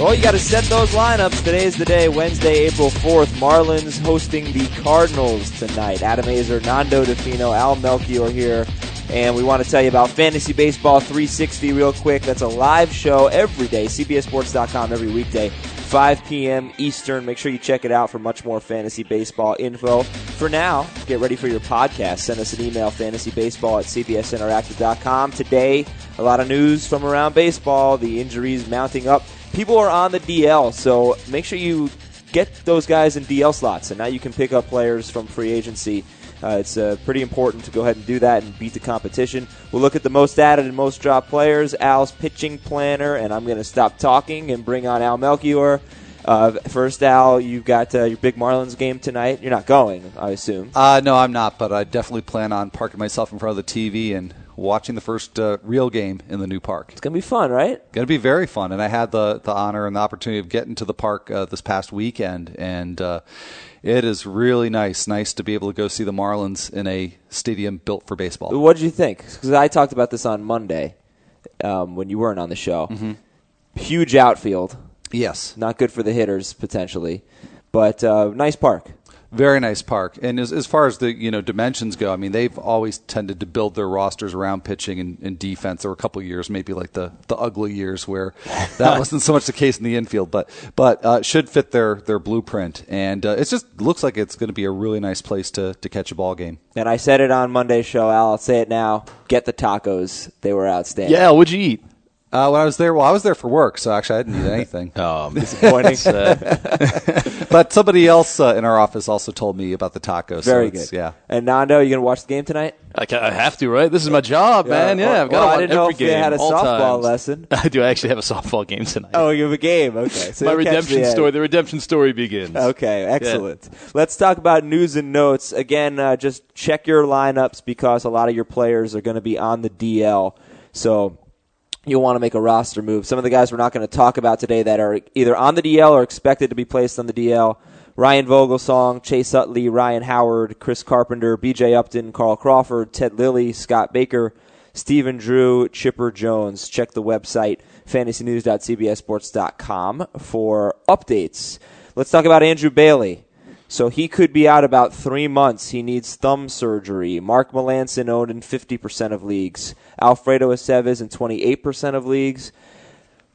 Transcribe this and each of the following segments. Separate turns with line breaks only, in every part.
Well, you got to set those lineups. Today is the day, Wednesday, April 4th. Marlins hosting the Cardinals tonight. Adam Aizer, Nando Di Fino, Al Melchior here. And we want to tell you about Fantasy Baseball 360 real quick. That's a live show every day, CBSSports.com every weekday, 5 p.m. Eastern. Make sure you check it out for much more fantasy baseball info. For now, get ready for your podcast. Send us an email, fantasybaseball at cbsinteractive.com. Today, a lot of news from around baseball, the injuries mounting up people are on the DL, so make sure you get those guys in DL slots, and now you can pick up players from free agency. Uh, it's uh, pretty important to go ahead and do that and beat the competition. We'll look at the most added and most dropped players, Al's pitching planner, and I'm going to stop talking and bring on Al Melchior. Uh, first, Al, you've got uh, your big Marlins game tonight. You're not going, I assume.
Uh, no, I'm not, but I definitely plan on parking myself in front of the TV and watching the first uh, real game in the new park.
It's going to be fun, right?
Going to be very fun. And I had the, the honor and the opportunity of getting to the park uh, this past weekend. And uh, it is really nice. Nice to be able to go see the Marlins in a stadium built for baseball.
What did you think? Because I talked about this on Monday um, when you weren't on the show.
Mm-hmm.
Huge outfield.
Yes.
Not good for the hitters, potentially. But uh, nice park.
Very nice park, and as, as far as the you know dimensions go, I mean they've always tended to build their rosters around pitching and, and defense. There were a couple of years, maybe like the, the ugly years, where that wasn't so much the case in the infield, but but uh, should fit their their blueprint, and uh, it just looks like it's going to be a really nice place to to catch a ball game.
And I said it on Monday's show, Al. I'll say it now. Get the tacos; they were outstanding.
Yeah, what'd you eat?
Uh, when I was there, well, I was there for work, so actually I didn't eat anything.
Um,
disappointing.
but somebody else uh, in our office also told me about the tacos.
Very
so
good.
Yeah.
And Nando, you gonna watch the game tonight?
I, ca- I have to, right? This is my job, man. Yeah, I've got
well,
to
I didn't
every
know if
game.
they had a softball
times.
lesson.
I do. I actually have a softball game tonight.
Oh, you have a game. Okay, so
my redemption
the
story. The redemption story begins.
Okay, excellent. Let's talk about news and notes. Again, uh, just check your lineups because a lot of your players are going to be on the DL. So you'll want to make a roster move. Some of the guys we're not going to talk about today that are either on the DL or expected to be placed on the DL. Ryan Vogelsong, Chase Utley, Ryan Howard, Chris Carpenter, BJ Upton, Carl Crawford, Ted Lilly, Scott Baker, Stephen Drew, Chipper Jones. Check the website, fantasynews.cbsports.com for updates. Let's talk about Andrew Bailey. So he could be out about three months. He needs thumb surgery. Mark Melancon owned in 50% of leagues. Alfredo Aceves in 28% of leagues.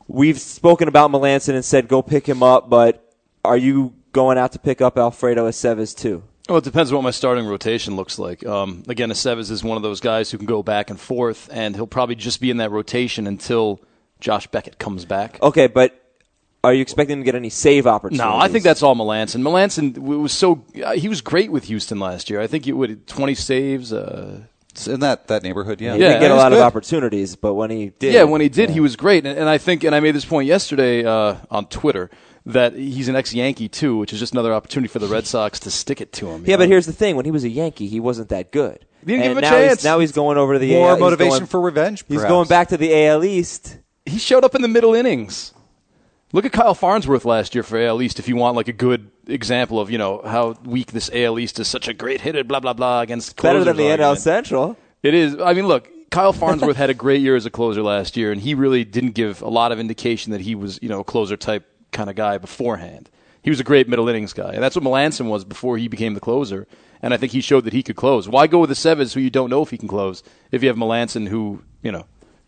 We've spoken about Melancon and said go pick him up, but are you going out to pick up Alfredo Aceves too?
Well, it depends on what my starting rotation looks like. Um, again, Aceves is one of those guys who can go back and forth, and he'll probably just be in that rotation until Josh Beckett comes back.
Okay, but are you expecting to get any save opportunities?
No, I think that's all Melancon. Melancon was so uh, he was great with Houston last year. I think he would twenty saves. Uh,
It's in that, that neighborhood, yeah.
He
Yeah,
didn't get a
that was
lot of opportunities, but when he did,
yeah, when he did, he was great. And, and I think, and I made this point yesterday uh, on Twitter that he's an ex-Yankee too, which is just another opportunity for the Red Sox to stick it to him. you
Yeah, but here's the thing: when he was a Yankee, he wasn't that good.
They didn't
and
give him a
now
chance.
He's, now he's going over to the
More
AL,
motivation
going-
for revenge,
He's going back to the AL East.
he showed up in the middle innings. Look at Kyle Farnsworth last year for AL East. If you want like a good example of you know how weak this AL East is, such a great hitter, blah blah blah against
Better than the NL. Central.
It is. I mean, look, Kyle Farnsworth had a great year as a closer last year, and he really didn't give a lot of indication that he was, you know, a closer type kind of guy beforehand. He was a great middle innings guy, and that's what Melancon was before he became the closer. And I think he showed that he could close. Why go with Aceves who you don't know if he can close if you have Melancon who, you know,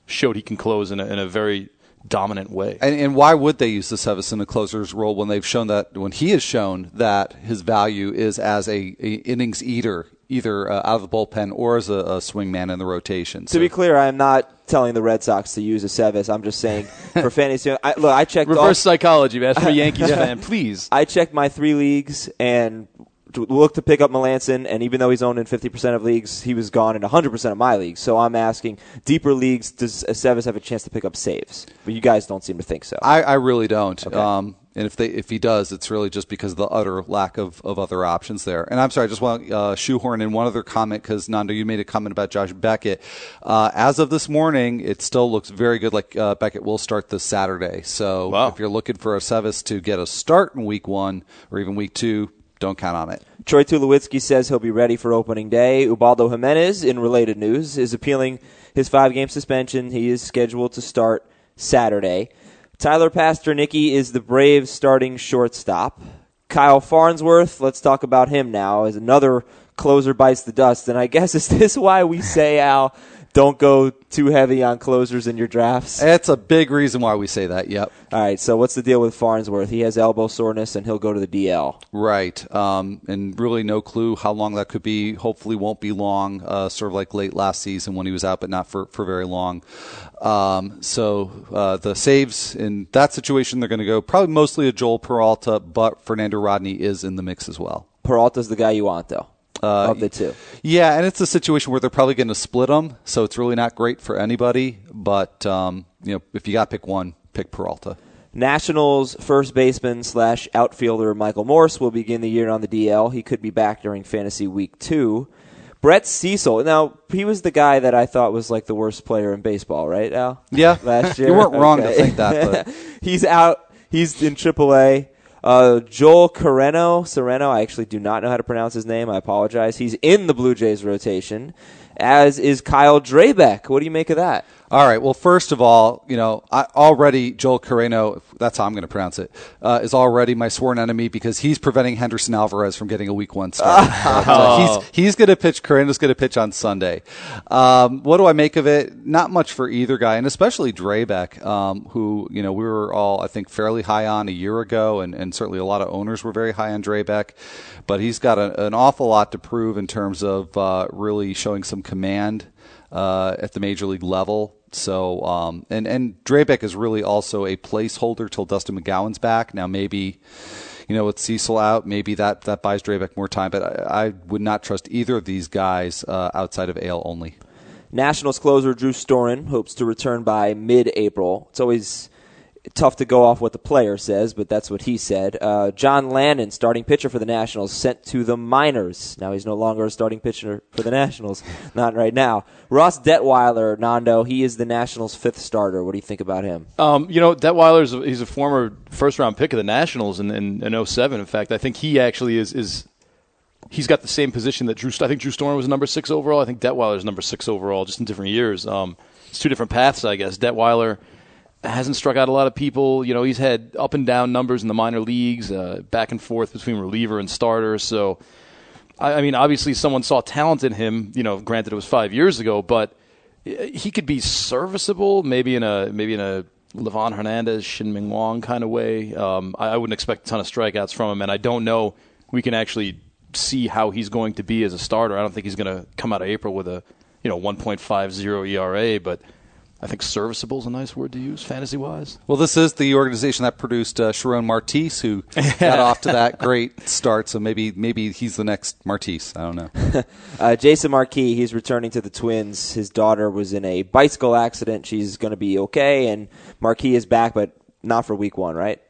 showed he can close in a, in a very dominant way.
And, and why would they use Aceves in the closer's role when they've shown that when he has shown that his value is as a, a innings eater, either uh, out of the bullpen or as a, a swing man in the rotation.
To be clear, I'm not telling the Red Sox to use Aceves. I'm just saying for fantasy. I, look, I checked. all-
Reverse psychology, man. From a Yankees fan, please.
I checked my three leagues and to look to pick up Melancon, and even though he's owned in 50% of leagues, he was gone in 100% of my leagues. So I'm asking, deeper leagues, does Aceves have a chance to pick up saves? But you guys don't seem to think so.
I, I really don't. Um, and if they if he does, it's really just because of the utter lack of, of other options there. And I'm sorry, I just want to uh, shoehorn in one other comment because Nando, you made a comment about Josh Beckett. Uh, as of this morning, it still looks very good. Like uh, Beckett will start this Saturday. So
Wow.
if you're looking for Aceves to get a start in Week One or even Week Two, don't count on it.
Troy Tulowitzki says he'll be ready for opening day. Ubaldo Jimenez, in related news, is appealing his five game suspension. He is scheduled to start Saturday. Tyler Pastornicky is the Braves starting shortstop. Kyle Farnsworth, let's talk about him now, as another closer bites the dust. And I guess is this why we say Al don't go too heavy on closers in your drafts?
That's a big reason why we say that. Yep.
All right. So what's the deal with Farnsworth? He has elbow soreness and he'll go to the DL.
Right. Um, and really no clue how long that could be. Hopefully won't be long. Uh, sort of like late last season when he was out, but not for for very long. Um, so uh, the saves in that situation, they're going to go probably mostly a Joel Peralta, but Fernando Rodney is in the mix as well.
Peralta's the guy you want, though. Uh, of the two.
Yeah, and it's a situation where they're probably going to split them, so it's really not great for anybody. But um, you know, if you got to pick one, pick Peralta.
Nationals first baseman slash outfielder Michael Morse will begin the year on the DL. He could be back during fantasy week two. Brett Cecil. Now he was the guy that I thought was like the worst player in baseball, right, Al?
Yeah,
last year
you weren't wrong okay. to think that. But.
he's out. He's in AAA. Uh, Joel Carreno, Sereno, I actually do not know how to pronounce his name. I apologize. He's in the Blue Jays rotation, as is Kyle Drabek. What do you make of that?
All right. Well, first of all, you know, I already Joel Carreno, that's how I'm going to pronounce it, uh, is already my sworn enemy because he's preventing Henderson Alvarez from getting a Week One start. uh, he's he's going to pitch. Carreno's going to pitch on Sunday. Um, what do I make of it? Not much for either guy, and especially Drabek, um, who you know we were all I think fairly high on a year ago, and, and certainly a lot of owners were very high on Drabek. But he's got a, an awful lot to prove in terms of uh, really showing some command uh, at the major league level. So, um, and and Drabek is really also a placeholder till Dustin McGowan's back. Now, maybe, you know, with Cecil out, maybe that that buys Drabek more time. But I, I would not trust either of these guys uh, outside of AL only.
Nationals closer Drew Storen hopes to return by mid-April. It's always tough to go off what the player says, but that's what he said. Uh, John Lannan, starting pitcher for the Nationals, sent to the minors. Now he's no longer a starting pitcher for the Nationals, not right now. Ross Detwiler, Nando, he is the Nationals' fifth starter. What do you think about him?
Um, you know, Detwiler's a, he's a former first round pick of the Nationals in, in, in 07. In fact, I think he actually is is he's got the same position that Drew. I think Drew Storen was number six overall. I think Detwiler is number six overall, just in different years. Um, it's two different paths, I guess. Detwiler – hasn't struck out a lot of people. You know, he's had up and down numbers in the minor leagues, uh, back and forth between reliever and starter. So, I, I, mean, obviously, someone saw talent in him. You know, granted it was five years ago, but he could be serviceable, maybe in a maybe in a Livan Hernandez, Chien-Ming Wang kind of way. Um, I, I wouldn't expect a ton of strikeouts from him, and I don't know we can actually see how he's going to be as a starter. I don't think he's going to come out of April with a you know 1.50 ERA, but I think serviceable is a nice word to use, fantasy wise.
Well, this is the organization that produced uh, Shairon Martis, who got off to that great start. So maybe maybe he's the next Martis. I don't know.
uh, Jason Marquis, he's returning to the Twins. His daughter was in a bicycle accident. She's going to be okay, and Marquis is back, but not for Week One, right?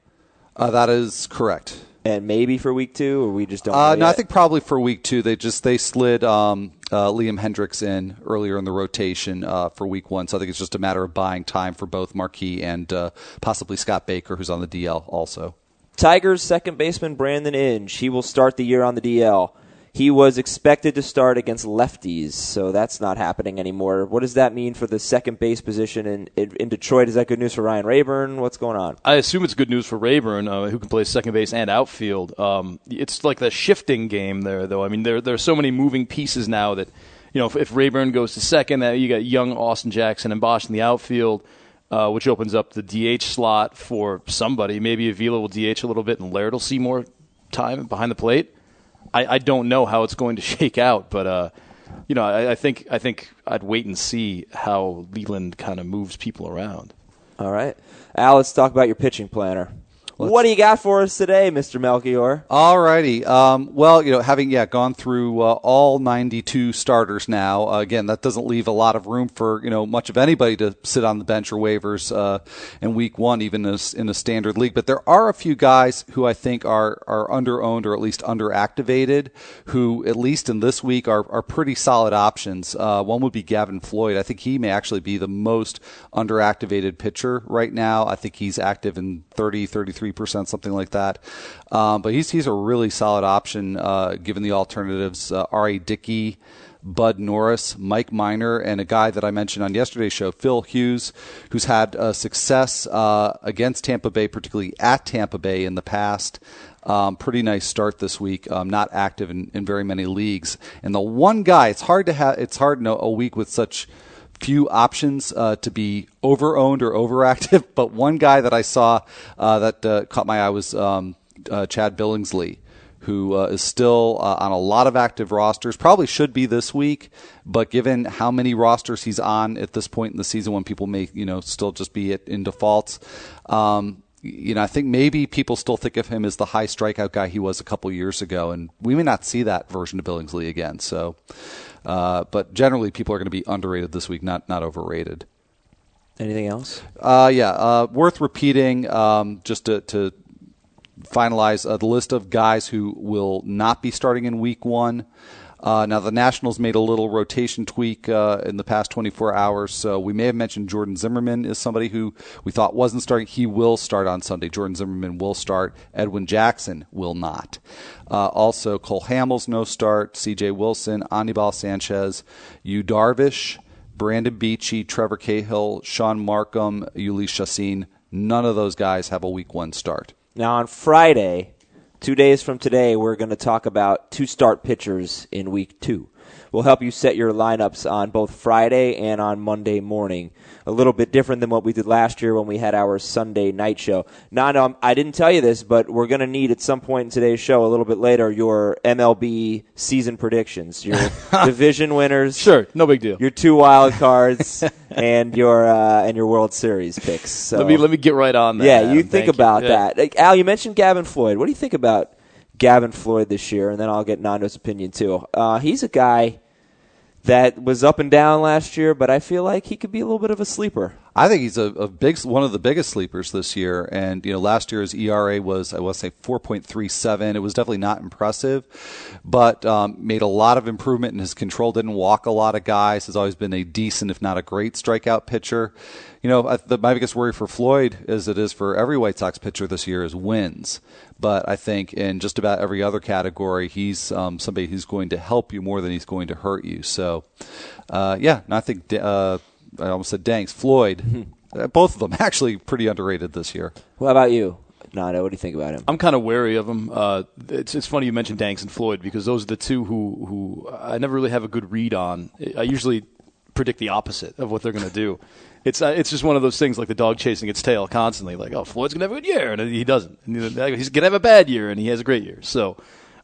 Uh, that is correct
and maybe for week two, or we just don't.
Uh,
no,
I think probably for week two. They just they slid um, uh, Liam Hendriks in earlier in the rotation uh, for week one, so I think it's just a matter of buying time for both Marquis and uh, possibly Scott Baker, who's on the DL also.
Tigers second baseman Brandon Inge, he will start the year on the DL. He was expected to start against lefties, so that's not happening anymore. What does that mean for the second base position in, in, in Detroit? Is that good news for Ryan Raburn? What's going on?
I assume it's good news for Raburn, uh, who can play second base and outfield. Um, it's like the shifting game there, though. I mean, there, there are so many moving pieces now that, you know, if, if Raburn goes to second, uh, you got young Austin Jackson and Boesch in the outfield. Uh, which opens up the DH slot for somebody. Maybe Avila will DH a little bit, and Laird will see more time behind the plate. I, I don't know how it's going to shake out, but uh, you know, I, I, think I think I'd wait and see how Leyland kind of moves people around.
All right, Al, let's talk about your pitching planner. Let's what do you got for us today, Mr. Melchior?
All righty. Um, well, you know, having yeah gone through uh, all 92 starters now, uh, again, that doesn't leave a lot of room for you know much of anybody to sit on the bench or waivers uh, in week one, even in a, in a standard league. But there are a few guys who I think are are under owned or at least underactivated, who at least in this week are are pretty solid options. Uh, one would be Gavin Floyd. I think he may actually be the most underactivated pitcher right now. I think he's active in 30, 33 percent, something like that. Um, but he's he's a really solid option uh, given the alternatives. Uh. Dickey, Bud Norris, Mike Minor, and a guy that I mentioned on yesterday's show, Phil Hughes, who's had uh, success uh, against Tampa Bay, particularly at Tampa Bay in the past. Um, pretty nice start this week. Um, not active in, in very many leagues. And the one guy, it's hard to have. It's hard in a, a week with such few options uh, to be over owned or overactive. But one guy that I saw uh, that uh, caught my eye was um, uh, Chad Billingsley. Who uh, is still uh, on a lot of active rosters? Probably should be this week, but given how many rosters he's on at this point in the season, when people may you know still just be in defaults, um, you know, I think maybe people still think of him as the high strikeout guy he was a couple years ago, and we may not see that version of Billingsley again. So, uh, but generally, people are going to be underrated this week, not not overrated.
Anything else?
Uh, yeah, uh, worth repeating um, just to, to finalize uh, the list of guys who will not be starting in Week One. Uh, now, the Nationals made a little rotation tweak uh, in the past 24 hours, so we may have mentioned Jordan Zimmermann is somebody who we thought wasn't starting. He will start on Sunday. Jordan Zimmermann will start. Edwin Jackson will not. Uh, also, Cole Hamels no start. C.J. Wilson, Anibal Sanchez, Yu Darvish, Brandon Beachy, Trevor Cahill, Shaun Marcum, Jhoulys Chacin. None of those guys have a Week One start.
Now on Friday, Two days from today, we're going to talk about two start pitchers in week two. We'll help you set your lineups on both Friday and on Monday morning. A little bit different than what we did last year when we had our Sunday night show. Now, no, I didn't tell you this, but we're going to need at some point in today's show, a little bit later, your MLB season predictions, your division winners.
Sure, no big deal.
Your two wild cards and your uh, and your World Series picks. So,
let me let me get right on that.
Yeah,
Adam.
you think
Thank
about
you.
That. Like, Al, you mentioned Gavin Floyd. What do you think about Gavin Floyd this year? And then I'll get Nando's opinion too. Uh, he's a guy that was up and down last year, but I feel like he could be a little bit of a sleeper.
I think he's a, a big one of the biggest sleepers this year. And you know, last year's ERA was I want to say 4.37. It was definitely not impressive, but um, made a lot of improvement in his control. Didn't walk a lot of guys. Has always been a decent, if not a great, strikeout pitcher. You know, I, the, my biggest worry for Floyd, as it is for every White Sox pitcher this year, is wins. But I think in just about every other category, he's um, somebody who's going to help you more than he's going to hurt you. So, uh, yeah, I think. Uh, I almost said Danks, Floyd, uh, both of them actually pretty underrated this year.
What about you, Nando? What do you think about him?
I'm kind of wary of him. Uh, it's it's funny you mentioned Danks and Floyd because those are the two who who I never really have a good read on. I usually predict the opposite of what they're going to do. It's uh, it's just one of those things like the dog chasing its tail constantly. Like, oh, Floyd's gonna have a good year, and he doesn't. And he's gonna have a bad year, and he has a great year. So.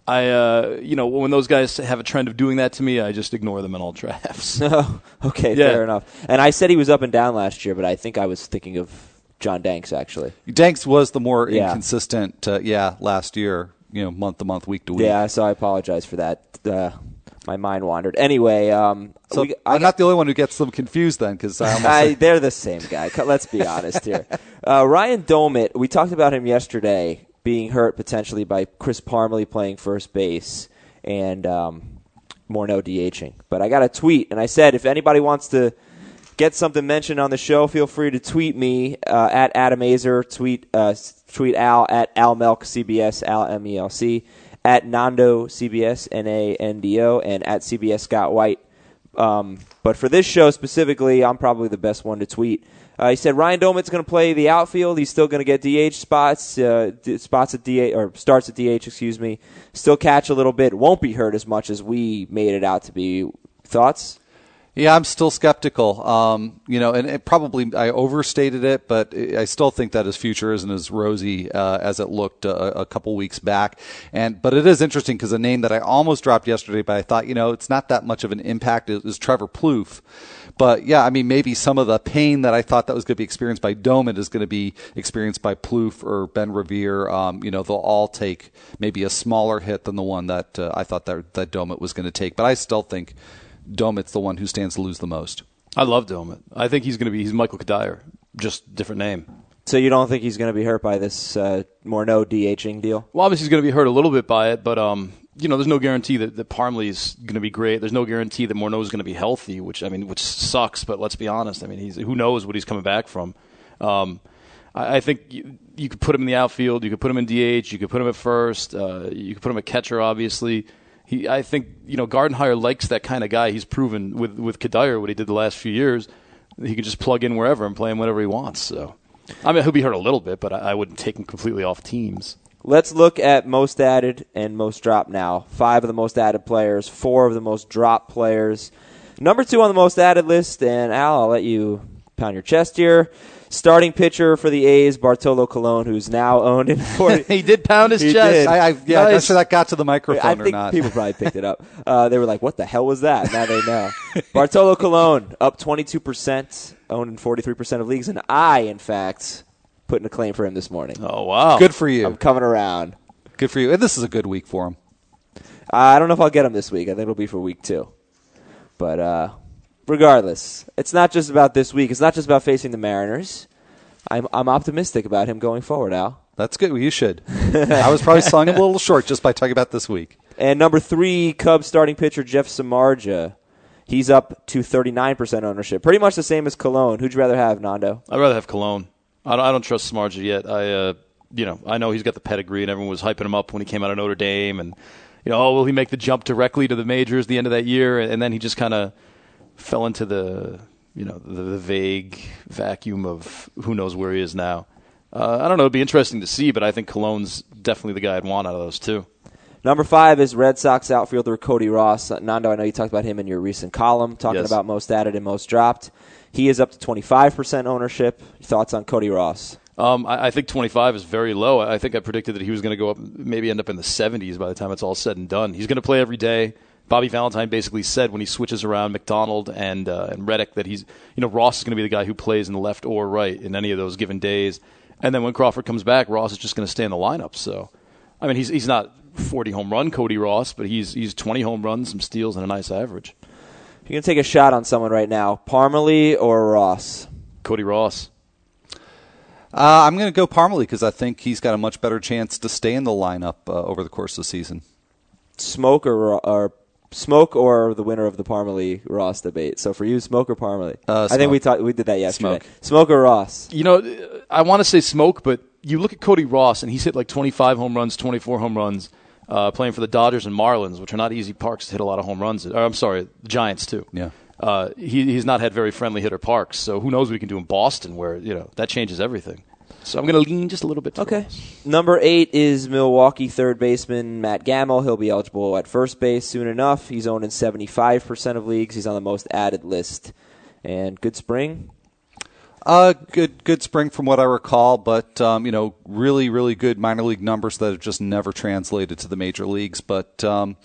I, uh, you know, when those guys have a trend of doing that to me, I just ignore them in all drafts.
Oh, okay,
Yeah.
fair enough. And I said he was up and down last year, but I think I was thinking of John Danks actually.
Danks was the more
Yeah.
inconsistent, uh, yeah, last year, you know, month to month, week to week.
Yeah, so I apologize for that. Uh, my mind wandered. Anyway, um,
So
we-
I'm not the only one who gets them confused then, because I
I, they're the same guy. Let's be honest here. Uh, Ryan Doumit, we talked about him yesterday being hurt potentially by Chris Parmelee playing first base and um, Morneau DHing. But I got a tweet, and I said if anybody wants to get something mentioned on the show, feel free to tweet me uh, at Adam Aizer, tweet uh, tweet Al at Al Melk CBS Al M E L C at Nando CBS N A N D O and at CBS Scott White. Um, but for this show specifically, I'm probably the best one to tweet. Uh, he said Ryan Doumit's going to play the outfield. He's still going to get DH spots, uh, spots at DH or starts at DH. Excuse me. Still catch a little bit. Won't be hurt as much as we made it out to be. Thoughts?
Yeah, I'm still skeptical. Um, you know, and probably I overstated it, but I still think that his future isn't as rosy uh, as it looked a, a couple weeks back. And but it is interesting because a name that I almost dropped yesterday, but I thought you know it's not that much of an impact is, is Trevor Plouffe. But yeah, I mean maybe some of the pain that I thought that was going to be experienced by Doumit is going to be experienced by Plouffe or Ben Revere. Um, you know, they'll all take maybe a smaller hit than the one that uh, I thought that that Doumit was going to take. But I still think. Doumit's the one who stands to lose the most.
I love Doumit. I think he's going to be he's Michael Cuddyer, just different name.
So you don't think he's going to be hurt by this uh, Morneau DHing deal?
Well, obviously he's going to be hurt a little bit by it, but um, you know, there's no guarantee that, that Parmelee is going to be great. There's no guarantee that Morneau is going to be healthy, which I mean, which sucks. But let's be honest. I mean, he's who knows what he's coming back from. Um, I, I think you, you could put him in the outfield. You could put him in DH. You could put him at first. Uh, you could put him at catcher. Obviously, He, I think, you know, Gardenhire likes that kind of guy. He's proven with with Cuddyer what he did the last few years. He can just plug in wherever and play him whatever he wants. So, I mean, he'll be hurt a little bit, but I, I wouldn't take him completely off teams.
Let's look at most added and most dropped now. Five of the most added players, four of the most dropped players. Number two on the most added list, and Al, I'll let you pound your chest here. Starting pitcher for the A's, Bartolo Colon, who's now owned in 40.
he did pound his
He
chest.
I, I, yeah, I'm not sure that got to the microphone
I
or not.
people probably picked it up. Uh, they were like, "What the hell was that?" Now they know. Bartolo Colon up 22 percent, owned in 43 percent of leagues, and I, in fact, put in a claim for him this morning.
Oh wow!
Good for you.
I'm coming around.
Good for you. And this is a good week for him.
I don't know if I'll get him this week. I think it'll be for week two. But uh, regardless, it's not just about this week. It's not just about facing the Mariners. I'm I'm optimistic about him going forward, Al.
That's good. Well, you should. I was probably selling him a little short just by talking about this week.
And number three, Cubs starting pitcher Jeff Samardzija. He's up to 39% ownership. Pretty much the same as Colon. Who'd you rather have, Nando?
I'd rather have Colon. I don't, I don't trust Samardzija yet. I, uh, you know, I know he's got the pedigree, and everyone was hyping him up when he came out of Notre Dame, and you know, oh, will he make the jump directly to the majors the end of that year? And, and then he just kind of fell into the, you know, the, the vague vacuum of who knows where he is now. Uh, I don't know. It'd be interesting to see, but I think Colon's definitely the guy I'd want out of those two.
Number five is Red Sox outfielder Cody Ross. Uh, Nando, I know you talked about him in your recent column, talking
Yes.
about most added and most dropped. He is up to 25% ownership. Thoughts on Cody Ross?
Um, I, I think 25 is very low. I think I predicted that he was going to go up, maybe end up in the 70s by the time it's all said and done. He's going to play every day. Bobby Valentine basically said when he switches around McDonald and uh, and Reddick that he's, you know, Ross is going to be the guy who plays in the left or right in any of those given days. And then when Crawford comes back, Ross is just going to stay in the lineup. So, I mean, he's he's not 40 home run Cody Ross, but he's he's 20 home runs, some steals, and a nice average.
You're going to take a shot on someone right now. Parmelee or Ross?
Cody Ross.
Uh, I'm going to go Parmelee because I think he's got a much better chance to stay in the lineup uh, over the course of the season.
Smoke or, or Smoke or the winner of the Parmelee Ross debate. So for you, Smoke or Parmelee?
Uh,
I think we talked. We did that yesterday.
Smoke.
Smoke or Ross?
You know, I want to say smoke, but you look at Cody Ross, and he's hit like 25 home runs, 24 home runs, uh, playing for the Dodgers and Marlins, which are not easy parks to hit a lot of home runs. Or, I'm sorry, the Giants too.
Yeah.
Uh, he, he's not had very friendly hitter parks, so who knows what he can do in Boston, where you know that changes everything. So I'm going to lean just a little bit. To
Okay. Number eight is Milwaukee third baseman Matt Gamel. He'll be eligible at first base soon enough. He's owned in 75% of leagues. He's on the most added list. And good spring.
Uh, good, good spring from what I recall, but um, you know, really, really good minor league numbers that have just never translated to the major leagues. But um,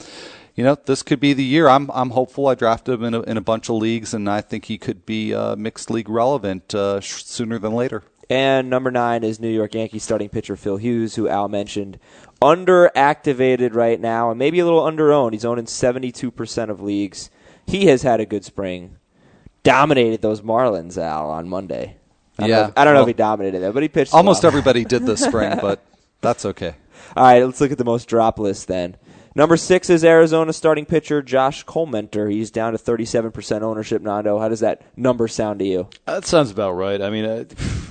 you know, this could be the year. I'm, I'm hopeful. I drafted him in a, in a bunch of leagues, and I think he could be uh, mixed league relevant uh, sh- sooner than later.
And number nine is New York Yankees starting pitcher Phil Hughes, who Al mentioned. Underactivated right now, and maybe a little underowned. He's owned in 72% of leagues. He has had a good spring. Dominated those Marlins, Al, on Monday. I don't
Yeah,
know if, I don't know if he dominated them, but he pitched
Almost
well.
everybody did this spring, but that's okay.
All right, let's look at the most drop list then. Number six is Arizona starting pitcher Josh Collmenter. He's down to 37% ownership, Nando. How does that number sound to you?
That sounds about right. I mean, uh,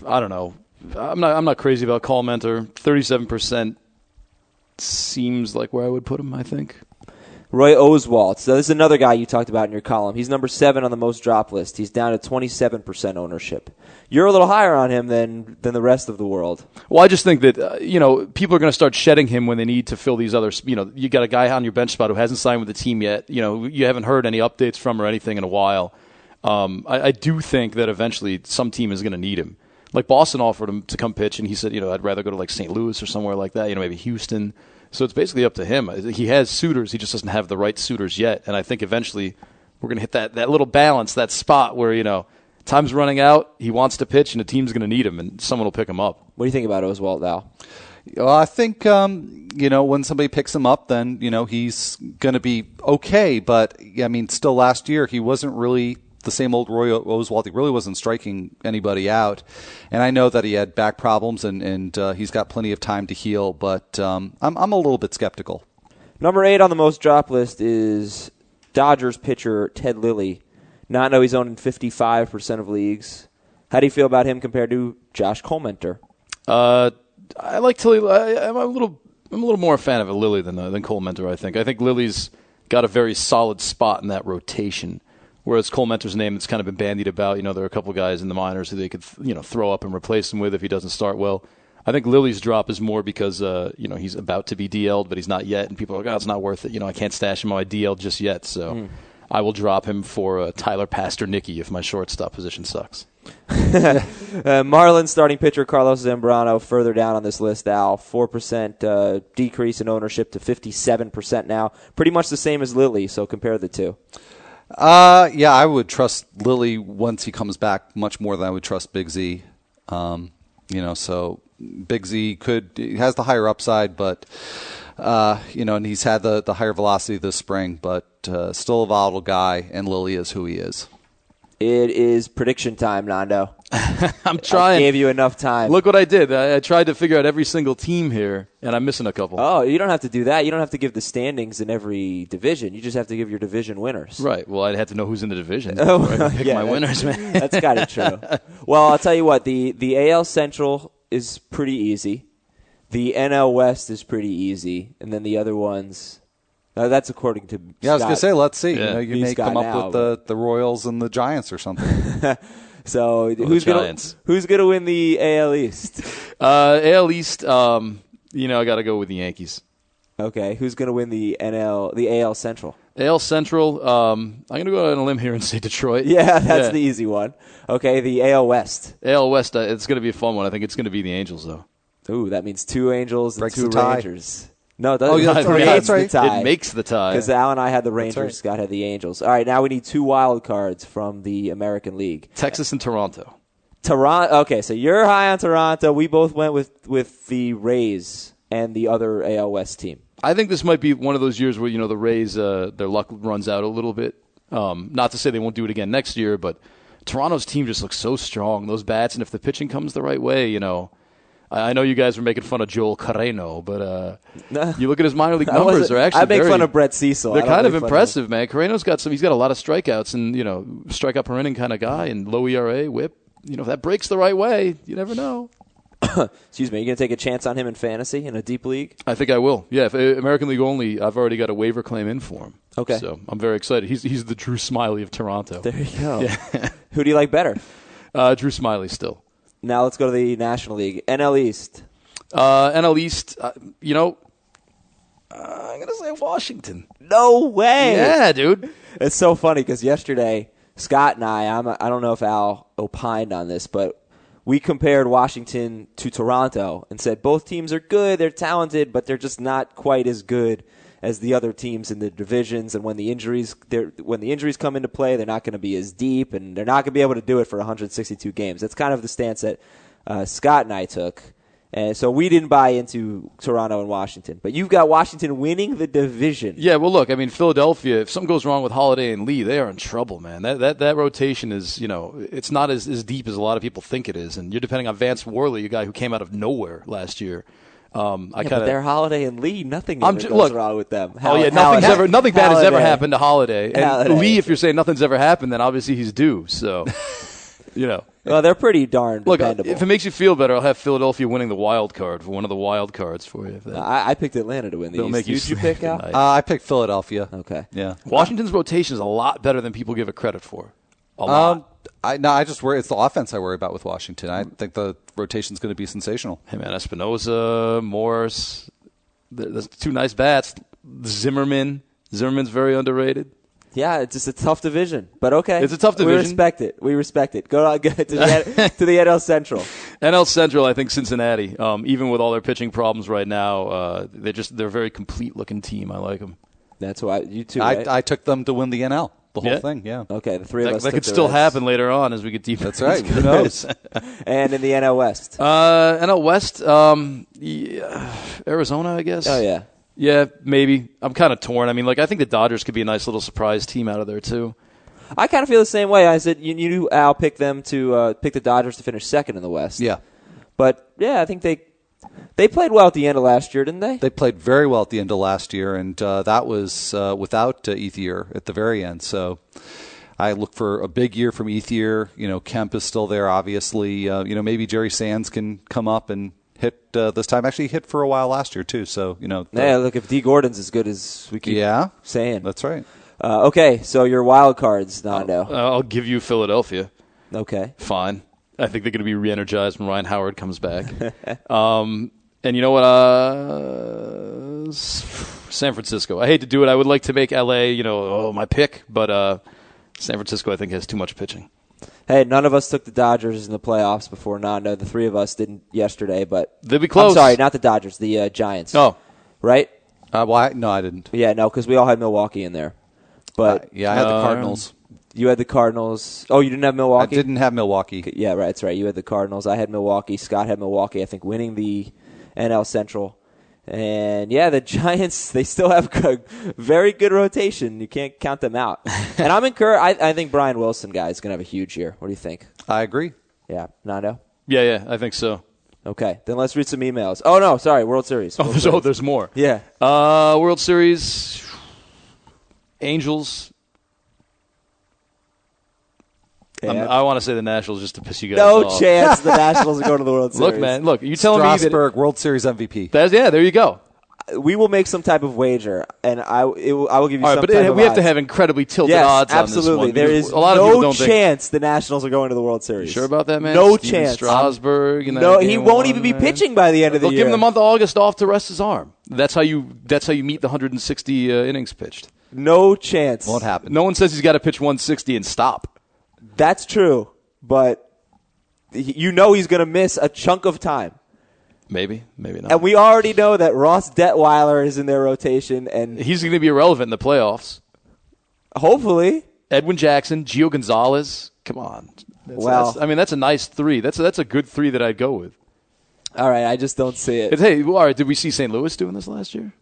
I don't know. I'm not. I'm not crazy about Collmenter. Thirty-seven percent seems like where I would put him. I think.
Roy Oswalt. So this is another guy you talked about in your column. He's number seven on the most drop list. He's down to 27% ownership. You're a little higher on him than than the rest of the world.
Well, I just think that uh, you know people are going to start shedding him when they need to fill these other. You know, you got a guy on your bench spot who hasn't signed with the team yet. You know, you haven't heard any updates from or anything in a while. Um, I, I do think that eventually some team is going to need him. Like Boston offered him to come pitch, and he said, you know, I'd rather go to like St. Louis or somewhere like that. You know, maybe Houston. So it's basically up to him. He has suitors. He just doesn't have the right suitors yet. And I think eventually we're going to hit that, that little balance, that spot where, you know, time's running out. He wants to pitch, and the team's going to need him, and someone will pick him up.
What do you think about Oswalt, Al?
Well, I think um, you know when somebody picks him up, then you know he's going to be okay. But I mean, still last year he wasn't really the same old Roy Oswalt. He really wasn't striking anybody out. And I know that he had back problems, and and uh, he's got plenty of time to heal. But um, I'm I'm a little bit skeptical.
Number eight on the most drop list is Dodgers pitcher Ted Lilly. Not know he's owned in 55% of leagues. How do you feel about him compared to Josh Collmenter?
Uh, I like Tilly. I, I'm a little. I'm a little more a fan of a Lilly than uh, than Collmenter. I think. I think Lilly's got a very solid spot in that rotation. Whereas Collmenter's name that's kind of been bandied about, you know, there are a couple guys in the minors who they could, you know, throw up and replace him with if he doesn't start well. I think Lilly's drop is more because, uh, you know, he's about to be DL'd, but he's not yet, and people are like, oh, it's not worth it. You know, I can't stash him on my DL just yet, so
Hmm.
I will drop him for uh, Tyler Pastornicky if my shortstop position sucks.
Uh, Marlins starting pitcher Carlos Zambrano further down on this list, Al. 4% uh, decrease in ownership to 57% now. Pretty much the same as Lilly, so compare the two.
Uh, yeah, I would trust Lilly once he comes back much more than I would trust Big Z. Um, you know, so Big Z could has the higher upside, but uh, you know, and he's had the the higher velocity this spring, but uh, still a volatile guy, and Lilly is who he is.
It is prediction time, Nando.
I'm trying.
I
trying.
gave you enough time.
Look what I did. I, I tried to figure out every single team here, and I'm missing a couple.
Oh, you don't have to do that. You don't have to give the standings in every division. You just have to give your division winners.
Right. Well, I'd have to know who's in the division.
Oh,
before pick
yeah,
my winners, man.
That's kind of true. Well, I'll tell you what the the AL Central is pretty easy. The NL West is pretty easy, and then the other ones. Uh, that's according to
Yeah, I was gonna say, let's see. You know, you may
got
come up
now,
with the, the Royals and the Giants or something.
So who's gonna who's gonna win the AL East?
Uh, AL East, um, you know, I got to go with the Yankees.
Okay, who's gonna win the NL the AL Central?
AL Central, um, I'm going to go out on a limb here and say Detroit.
Yeah, that's
Yeah.
the easy one. Okay, the AL West.
AL West, uh, it's going to be a fun one. I think it's going to be the Angels, though.
Ooh, that means two Angels and two
the tie.
Rangers. No, it doesn't.
Oh, yeah,
it
that's right.
creates
right.
the tie.
It makes the tie.
Because Al and I had the Rangers,
right.
Scott had the Angels. All right, now we need two wild cards from the American League.
Texas and Toronto.
Toronto. Okay, so you're high on Toronto. We both went with with the Rays and the other AL West team.
I think this might be one of those years where you know the Rays uh, their luck runs out a little bit. Um, not to say they won't do it again next year, but Toronto's team just looks so strong. Those bats, and if the pitching comes the right way, you know. I know you guys were making fun of Joel Carreno, but uh, you look at his minor league numbers; they're actually
I make
very,
fun of Brett Cecil.
They're kind of impressive, man. Carreno's got some. He's got a lot of strikeouts, and you know, strikeout per inning kind of guy, and low ERA, WHIP. You know, if that breaks the right way, you never know.
Excuse me. You gonna take a chance on him in fantasy in a deep league?
I think I will. Yeah, if uh, American League only, I've already got a waiver claim in for him.
Okay.
so I'm very excited. He's he's the Drew Smyly of Toronto.
There you go. Who do you like better?
Uh, Drew Smyly still.
Now let's go to the National League. NL East.
Uh, NL East, uh, you know, uh, I'm gonna say Washington.
No way.
Yeah, dude.
It's so funny because yesterday Scott and I, I'm, I don't know if Al opined on this, but we compared Washington to Toronto and said both teams are good, they're talented, but they're just not quite as good as the other teams in the divisions. And when the injuries, when the injuries come into play, they're not going to be as deep, and they're not going to be able to do it for 162 games. That's kind of the stance that uh, Scott and I took. And so we didn't buy into Toronto and Washington, but you've got Washington winning the division.
Yeah, well, look, I mean, Philadelphia. If something goes wrong with Halladay and Lee, they are in trouble, man. That that that rotation is, you know, it's not as, as deep as a lot of people think it is, and you're depending on Vance Worley, a guy who came out of nowhere last year. Um, I
Yeah,
kind
but they're. Halladay and Lee. Nothing
I'm
ever
ju-
goes
look-
wrong with them.
Oh yeah, nothing's
Halladay-
ever nothing bad has ever happened to Halladay. And
Halladay.
Lee, if you're saying nothing's ever happened, then obviously he's due. So, you know.
Well, they're pretty darn
Look, uh,
dependable.
if it makes you feel better, I'll have Philadelphia winning the wild card for one of the wild cards for you. That-
I, I picked Atlanta to win the
They'll
East.
make you
Who'd you pick out?
uh, I picked Philadelphia.
Okay.
Yeah.
Washington's rotation is a lot better than people give it credit for. A lot.
Um, I no, I just worry. It's the offense I worry about with Washington. I think the rotation's going to be sensational.
Hey man, Espinosa, Morris, there's two nice bats. Zimmerman, Zimmerman's very underrated.
Yeah, it's just a tough division, but okay.
It's a tough division.
We respect it. We respect it. Go on, go to the to the NL Central.
NL Central, I think Cincinnati, um, even with all their pitching problems right now, uh, they're just they're a very complete looking team. I like them.
That's why you two. right?
I, I took them to win the NL. The whole
Yeah.
thing. Yeah.
okay, the three of
That,
us.
that could still
Reds.
happen later on as we get deeper.
That's right. Who knows?
And in the NL West.
Uh, NL West, um, yeah, Arizona, I guess.
oh yeah.
Yeah, maybe. I'm kind of torn. I mean, like, I think the Dodgers could be a nice little surprise team out of there too.
I kind of feel the same way. I said you, you knew Al picked them to uh, pick the Dodgers to finish second in the West.
Yeah.
but yeah, I think they they played well at the end of last year, didn't they?
They played very well at the end of last year, and uh, that was uh, without uh, Ethier at the very end. So I look for a big year from Ethier. You know, Kemp is still there, obviously. Uh, you know, maybe Jerry Sands can come up and hit uh, this time. Actually, hit for a while last year too. So you know, the-
Yeah, look, if Dee Gordon's as good as we keep
yeah,
saying.
that's right.
Uh, okay, so your wild cards, Nando.
Uh, I'll give you Philadelphia.
Okay.
Fine. I think they're going to be re-energized when Ryan Howard comes back. um, and you know what? Uh, San Francisco. I hate to do it. I would like to make LA, you know, oh, my pick, but uh, San Francisco, I think, has too much pitching.
Hey, none of us took the Dodgers in the playoffs before Nando. The three of us didn't yesterday, but
They'll be close.
I'm sorry, not the Dodgers, the uh, Giants.
Oh,
right?
Uh, why? No, I didn't.
Yeah, no, because we all had Milwaukee in there. But
Uh, yeah, I had the
Uh,
Cardinals.
You had the Cardinals. Oh, you didn't have Milwaukee.
I didn't have Milwaukee.
Yeah, right. That's right. You had the Cardinals. I had Milwaukee. Scott had Milwaukee. I think winning the NL Central. And yeah, the Giants they still have a very good rotation. You can't count them out. and I'm encouraged. I, I think Brian Wilson guy is going to have a huge year. What do you think?
I agree.
Yeah, Nando.
yeah, yeah, I think so.
Okay, then let's read some emails. Oh no, sorry, World Series.
Oh,
World
there's, oh, there's more.
yeah.
Uh, World Series, Angels. I'm- I want to say the Nationals just to piss you guys
no
off.
chance the Nationals are going to the World Series.
Look, man, look. You telling me that?
Strasburg World Series MVP.
That's, yeah, there you go.
we will make some type of wager, and I it will, I will give you
All right,
some
but it,
of
we have to have incredibly tilted
yes,
odds
absolutely.
on this one.
There
a lot of
no
people don't think.
chance the Nationals are going to the World Series.
Sure about that, man?
No
Stephen
chance.
Strasburg.
No, he won't
one,
even be
man.
pitching by the end of the
They'll
year.
give him the month of August off to rest his arm. That's how you. That's how you meet the 160 uh, innings pitched.
No chance.
Won't happen.
No one says he's got to pitch 160 and stop.
That's true, but you know he's going to miss a chunk of time.
Maybe, maybe not.
And we already know that Ross Detwiler is in their rotation, and
he's going to be irrelevant in the playoffs.
hopefully,
Edwin Jackson, Gio Gonzalez. Come on. That's,
Well-
that's- I mean, that's a nice three. That's a, that's a good three that I'd go with.
all right, I just don't see it.
But hey, all right. Did we see St. Louis doing this last year?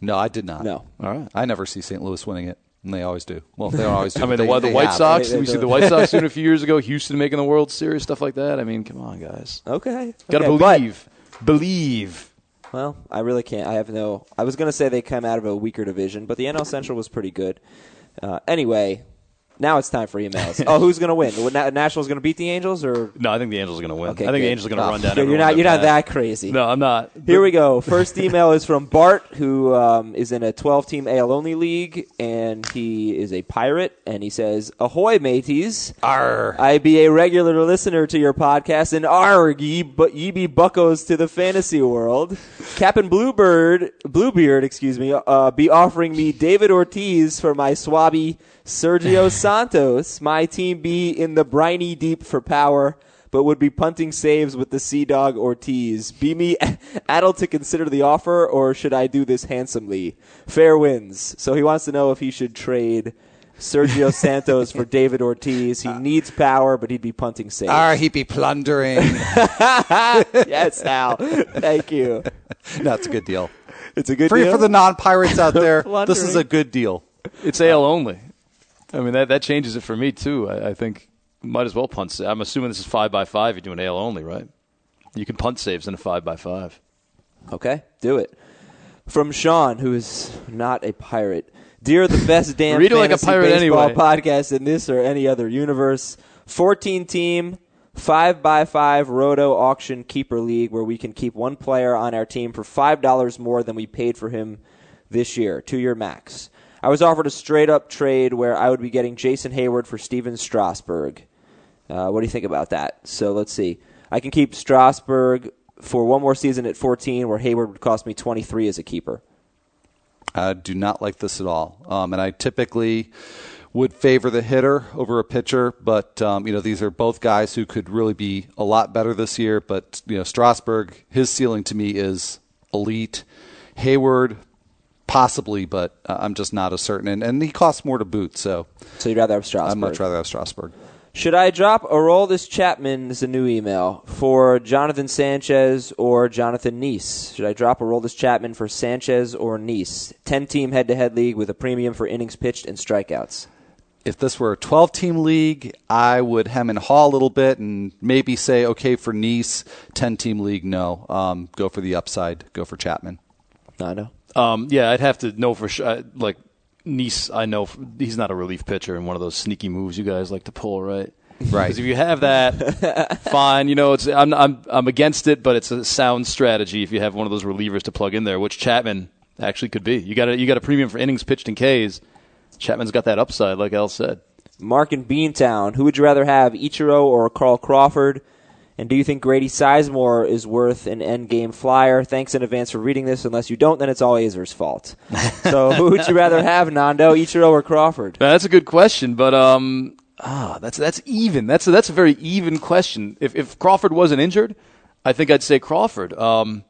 No, I did not.
No.
All right.
I never see St. Louis winning it, and they always do. Well, they don't always do.
I mean,
but
the, the White
have.
Sox.
They-
Did we see
do.
the White Sox doing it a few years ago? Houston making the World Series, stuff like that. I mean, come on, guys.
Okay,
Got to
okay, but-
believe. Believe.
Well, I really can't. I have no. I was going to say they come out of a weaker division, but the NL Central was pretty good. Uh, anyway, now it's time for emails. oh, who's going to win? Nationals going to beat the Angels, or
No, I think the Angels are going to win.
Okay,
I think
good.
the Angels are going to
Oh,
run down.
You're not. You're not that crazy.
No, I'm not.
Here we go. First email is from Bart, who um, is in a 12 team AL only league, and he is a pirate. And he says, Ahoy, mateys.
Arr.
I be a regular listener to your podcast, and arg, ye, but ye be buckos to the fantasy world. Captain Bluebird, Bluebeard, excuse me, uh, be offering me David Ortiz for my swabby Sergio Santos. My team be in the briny deep for power, but would be punting saves with the Sea Dog Ortiz. Be me addled to consider the offer, or should I do this handsomely? Fair wins. So he wants to know if he should trade Sergio Santos for David Ortiz. He uh, needs power, but he'd be punting saves.
Arr, he'd be plundering.
yes, Al. Thank you.
That's a good deal.
It's a good
For,
deal.
for the non-pirates out there, this is a good deal.
It's AL only. I mean, that that changes it for me too. I, I think might as well punt. sa- I'm assuming this is five by five. You're doing ale only, right? You can punt saves in a five by five.
Okay, do it. From Sean, who is not a pirate. Dear the best damn
Read it like a
fantasy
pirate
baseball
anyway.
podcast in this or any other universe. 14 team, 5 by 5 roto auction keeper league where we can keep one player on our team for $5 more than we paid for him this year, two year max. I was offered a straight up trade where I would be getting Jason Heyward for Stephen Strasburg. Uh, what do you think about that? So let's see. I can keep Strasburg for one more season at 14, where Heyward would cost me 23 as a keeper.
I do not like this at all. Um, and I typically would favor the hitter over a pitcher, but um, you know these are both guys who could really be a lot better this year. But you know Strasburg, his ceiling to me is elite. Heyward, possibly, but uh, I'm just not as certain. And, and he costs more to boot, so
So you'd rather have Strasburg.
I'd much rather have Strasburg.
Should I drop Aroldis Chapman is a new email for Jonathan Sanchez or Jonathan Nice? Should I drop Aroldis Chapman for Sanchez or Nice? 10 team head to head league with a premium for innings pitched and strikeouts.
If this were a 12 team league, I would hem and haw a little bit and maybe say, okay, for Nice, 10 team league, no. Um, go for the upside, go for Chapman.
Nando?
Um, yeah, I'd have to know for sure. Like Nice, I know he's not a relief pitcher and one of those sneaky moves you guys like to pull, right?
Right.
Because if you have that, fine. You know, it's I'm, I'm I'm against it, but it's a sound strategy if you have one of those relievers to plug in there, which Chapman actually could be. You got a you got a premium for innings pitched in Ks. Chapman's got that upside, like Al said.
Mark in Beantown, who would you rather have, Ichiro or Carl Crawford? And do you think Grady Sizemore is worth an end game flyer? Thanks in advance for reading this. Unless you don't, then it's all Aizer's fault. so who would you rather have, Nando, Ichiro or Crawford?
Now, that's a good question, but um, ah, that's that's even. That's a, that's a very even question. If if Crawford wasn't injured, I think I'd say Crawford. Um,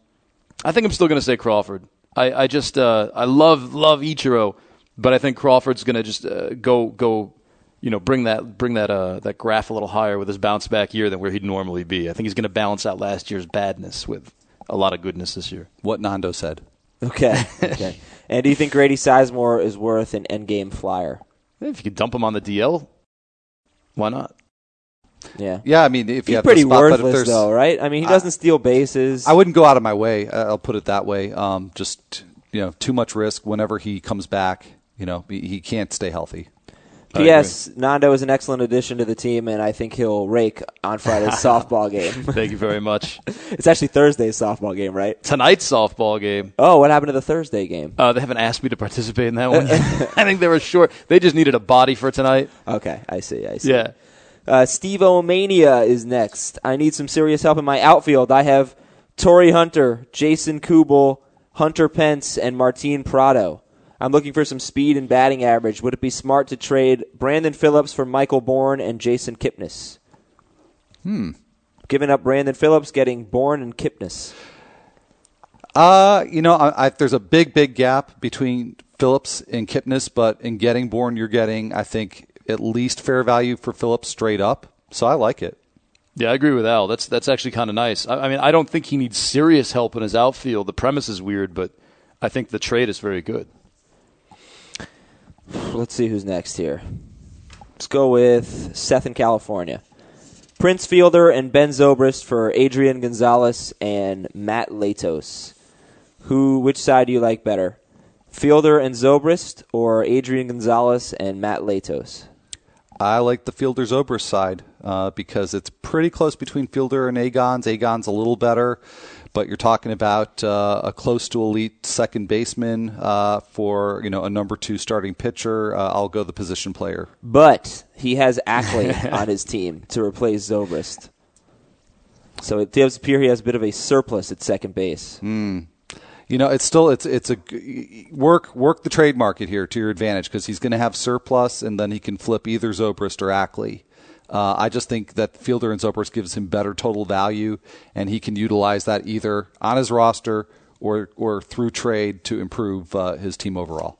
I think I'm still going to say Crawford. I I just uh, I love love Ichiro, but I think Crawford's going to just uh, go go. You know, bring that bring that uh, that graph a little higher with his bounce back year than where he'd normally be. I think he's going to balance out last year's badness with a lot of goodness this year.
What Nando said.
Okay. Okay. and do you think Grady Sizemore is worth an end game flyer?
If you could dump him on the DL, why not?
Yeah.
Yeah, I mean, if you
He's
have
pretty
the spot,
worthless,
there's,
though, right? I mean, he doesn't steal bases.
I wouldn't go out of my way. uh, I'll put it that way. Um, just you know, too much risk whenever he comes back. You know, he, he can't stay healthy.
P.S. Nando is an excellent addition to the team, and I think he'll rake on Friday's softball game.
Thank you very much.
It's actually Thursday's softball game, right?
Tonight's softball game.
Oh, what happened to the Thursday game?
Uh, they haven't asked me to participate in that one. I think they were short. They just needed a body for tonight.
Okay, I see. I see.
Yeah.
Uh, Steve Omania is next. I need some serious help in my outfield. I have Torii Hunter, Jason Kubel, Hunter Pence, and Martin Prado. I'm looking for some speed and batting average. Would it be smart to trade Brandon Phillips for Michael Bourn and Jason Kipnis? Hmm. Giving up Brandon Phillips, getting Bourne and Kipnis.
Uh, you know, I, I, there's a big, big gap between Phillips and Kipnis, but in getting Bourn, you're getting, I think, at least fair value for Phillips straight up. So I like it.
Yeah, I agree with Al. That's that's actually kind of nice. I, I mean, I don't think he needs serious help in his outfield. The premise is weird, but I think the trade is very good.
Let's see who's next here. Let's go with Seth in California. Prince Fielder and Ben Zobrist for Adrian Gonzalez and Matt Latos. Who? Which side do you like better? Fielder and Zobrist or Adrian Gonzalez and Matt Latos?
I like the Fielder Zobrist side uh, because it's pretty close between Fielder and Agon's. Agon's a little better, but you're talking about uh, a close to elite second baseman uh, for you know a number two starting pitcher. Uh, I'll go the position player.
But he has Ackley on his team to replace Zobrist. So it does appear he has a bit of a surplus at second base.
You know, it's still it's it's a work work the trade market here to your advantage because he's going to have surplus and then he can flip either Zobrist or Ackley. Uh, I just think that Fielder and Zobrist gives him better total value, and he can utilize that either on his roster or or through trade to improve uh, his team overall.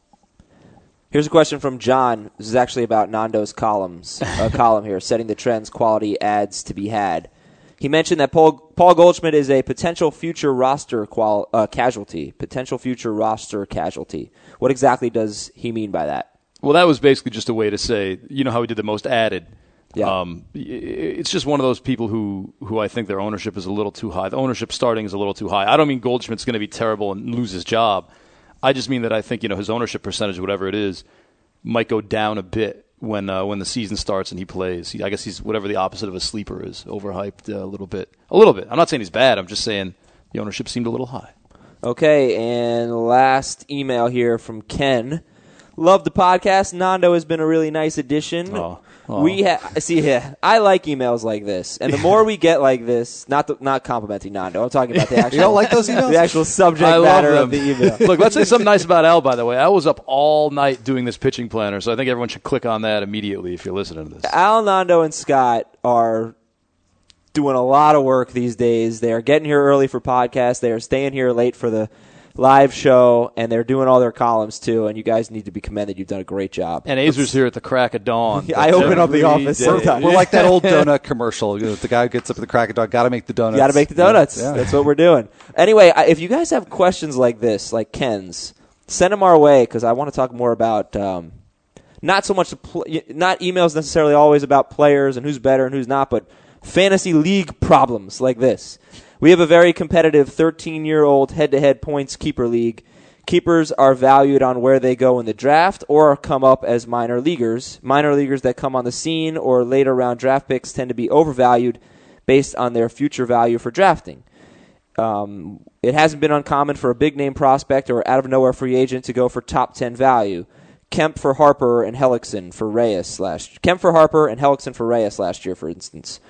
Here's a question from John. This is actually about Nando's columns. A column here, setting the trends, quality ads to be had. He mentioned that Paul, Paul Goldschmidt is a potential future roster qual, uh, casualty. Potential future roster casualty. What exactly does he mean by that?
Well, that was basically just a way to say, you know how he did the most added.
Yeah.
Um, it's just one of those people who, who I think their ownership is a little too high. The ownership starting is a little too high. I don't mean Goldschmidt's going to be terrible and lose his job. I just mean that I think you know his ownership percentage, whatever it is, might go down a bit when uh, when the season starts and he plays. He, I guess he's whatever the opposite of a sleeper is, overhyped uh, a little bit. A little bit. I'm not saying he's bad. I'm just saying the ownership seemed a little high.
Okay, and last email here from Ken. Love the podcast. Nando has been a really nice addition.
Oh,
We ha- see. Yeah, I like emails like this, and the more we get like this, not the, not complimenting Nando. I'm talking about the actual.
You don't like those emails?
The actual subject
I
matter of the email.
Look, let's say something nice about Al. By the way, I was up all night doing this pitching planner, so I think everyone should click on that immediately if you're listening to this.
Al, Nando, and Scott are doing a lot of work these days. They are getting here early for podcasts. They are staying here late for the live show, and they're doing all their columns too. And you guys need to be commended. You've done a great job.
And Aizer's here at the crack of dawn.
I open up the office
day.
sometimes.
We're like that old donut commercial. You know, the guy who gets up at the crack of dawn, got to make the donuts.
Got to make the donuts.
Yeah.
That's what we're doing. Anyway, if you guys have questions like this, like Ken's, send them our way because I want to talk more about um, not so much the pl- not emails necessarily always about players and who's better and who's not, but fantasy league problems like this. We have a very competitive 13 year old head to head points keeper league. Keepers are valued on where they go in the draft or come up as minor leaguers. Minor leaguers that come on the scene or later round draft picks tend to be overvalued based on their future value for drafting. Um, it hasn't been uncommon for a big name prospect or out of nowhere free agent to go for top 10 value. Kemp for Harper and Hellickson for Reyes last Kemp for Harper and Hellickson for Reyes last year, for instance.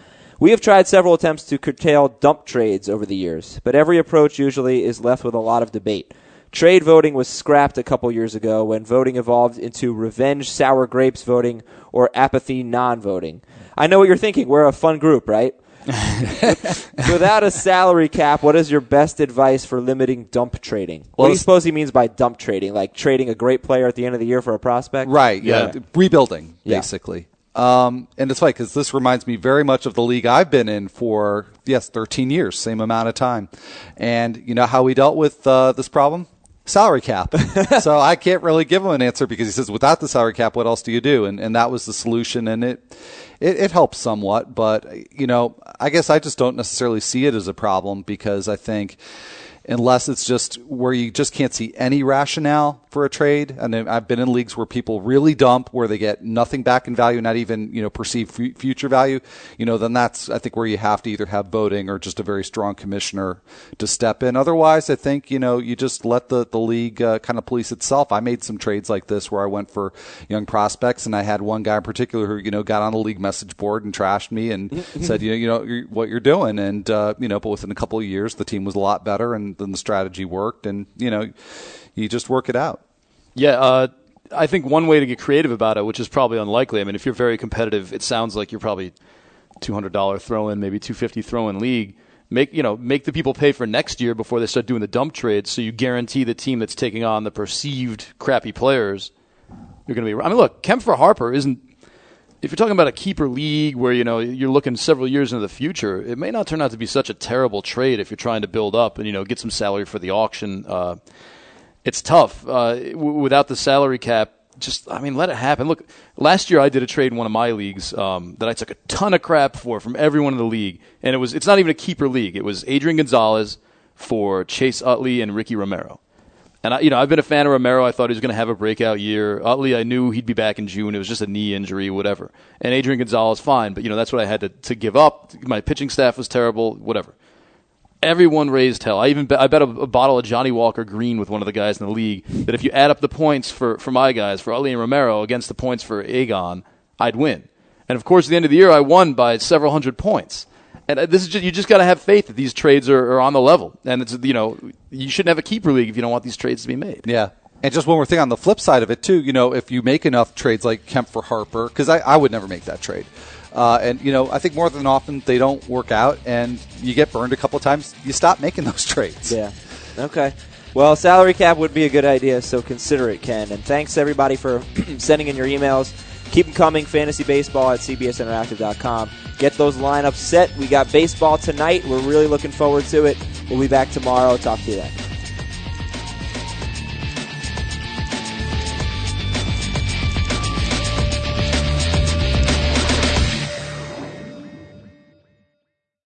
We have tried several attempts to curtail dump trades over the years, but every approach usually is left with a lot of debate. Trade voting was scrapped a couple years ago when voting evolved into revenge sour grapes voting or apathy non voting. I know what you're thinking. We're a fun group, right? Without a salary cap, what is your best advice for limiting dump trading? What do you suppose he means by dump trading? Like trading a great player at the end of the year for a prospect?
Right. Yeah.
Yeah.
Rebuilding, basically. Um, and it's funny because this reminds me very much of the league I've been in for, yes, 13 years, same amount of time. And you know how we dealt with uh, this problem? Salary cap. so I can't really give him an answer because he says, without the salary cap, what else do you do? And, and that was the solution. And it, it, it helps somewhat. But, you know, I guess I just don't necessarily see it as a problem because I think unless it's just where you just can't see any rationale for a trade. And I've been in leagues where people really dump, where they get nothing back in value, not even you know perceived fu- future value. You know, then that's I think where you have to either have voting or just a very strong commissioner to step in. Otherwise, I think you know you just let the the league uh, kind of police itself. I made some trades like this where I went for young prospects, and I had one guy in particular who you know got on the league message board and trashed me and said you know you know you're, what you're doing, and uh, you know, but within a couple of years, the team was a lot better, and then the strategy worked, and you know, you just work it out.
Yeah, uh, I think one way to get creative about it, which is probably unlikely. I mean, if you're very competitive, it sounds like you're probably two hundred dollar throw in, maybe two fifty throw in league. Make you know make the people pay for next year before they start doing the dump trades, so you guarantee the team that's taking on the perceived crappy players, you're going to be. I mean, look, Kemp for Harper isn't. If you're talking about a keeper league where you know you're looking several years into the future, it may not turn out to be such a terrible trade if you're trying to build up and you know get some salary for the auction. Uh, it's tough uh, w- without the salary cap. Just, I mean, let it happen. Look, last year I did a trade in one of my leagues um, that I took a ton of crap for from everyone in the league, and it was it's not even a keeper league. It was Adrian Gonzalez for Chase Utley and Ricky Romero. And I, you know, I've been a fan of Romero. I thought he was going to have a breakout year. Utley, I knew he'd be back in June. It was just a knee injury, whatever. And Adrian Gonzalez, fine, but you know that's what I had to, to give up. My pitching staff was terrible, whatever everyone raised hell. I even bet, I bet a, a bottle of Johnnie Walker Green with one of the guys in the league that if you add up the points for, for my guys, for Utley and Romero, against the points for Agon, I'd win. And of course, at the end of the year, I won by several hundred points. And uh, this is just, you just got to have faith that these trades are, are on the level. And it's you know you shouldn't have a keeper league if you don't want these trades to be made.
Yeah. And just one more thing on the flip side of it too, you know, if you make enough trades like Kemp for Harper, because I, I would never make that trade. Uh, and you know, I think more than often they don't work out, and you get burned a couple of times. You stop making those trades.
Yeah. Okay. Well, salary cap would be a good idea, so consider it, Ken. And thanks everybody for sending in your emails. Keep them coming. Fantasy baseball at cbsinteractive.com. Get those lineups set. We got baseball tonight. We're really looking forward to it. We'll be back tomorrow. Talk to you then.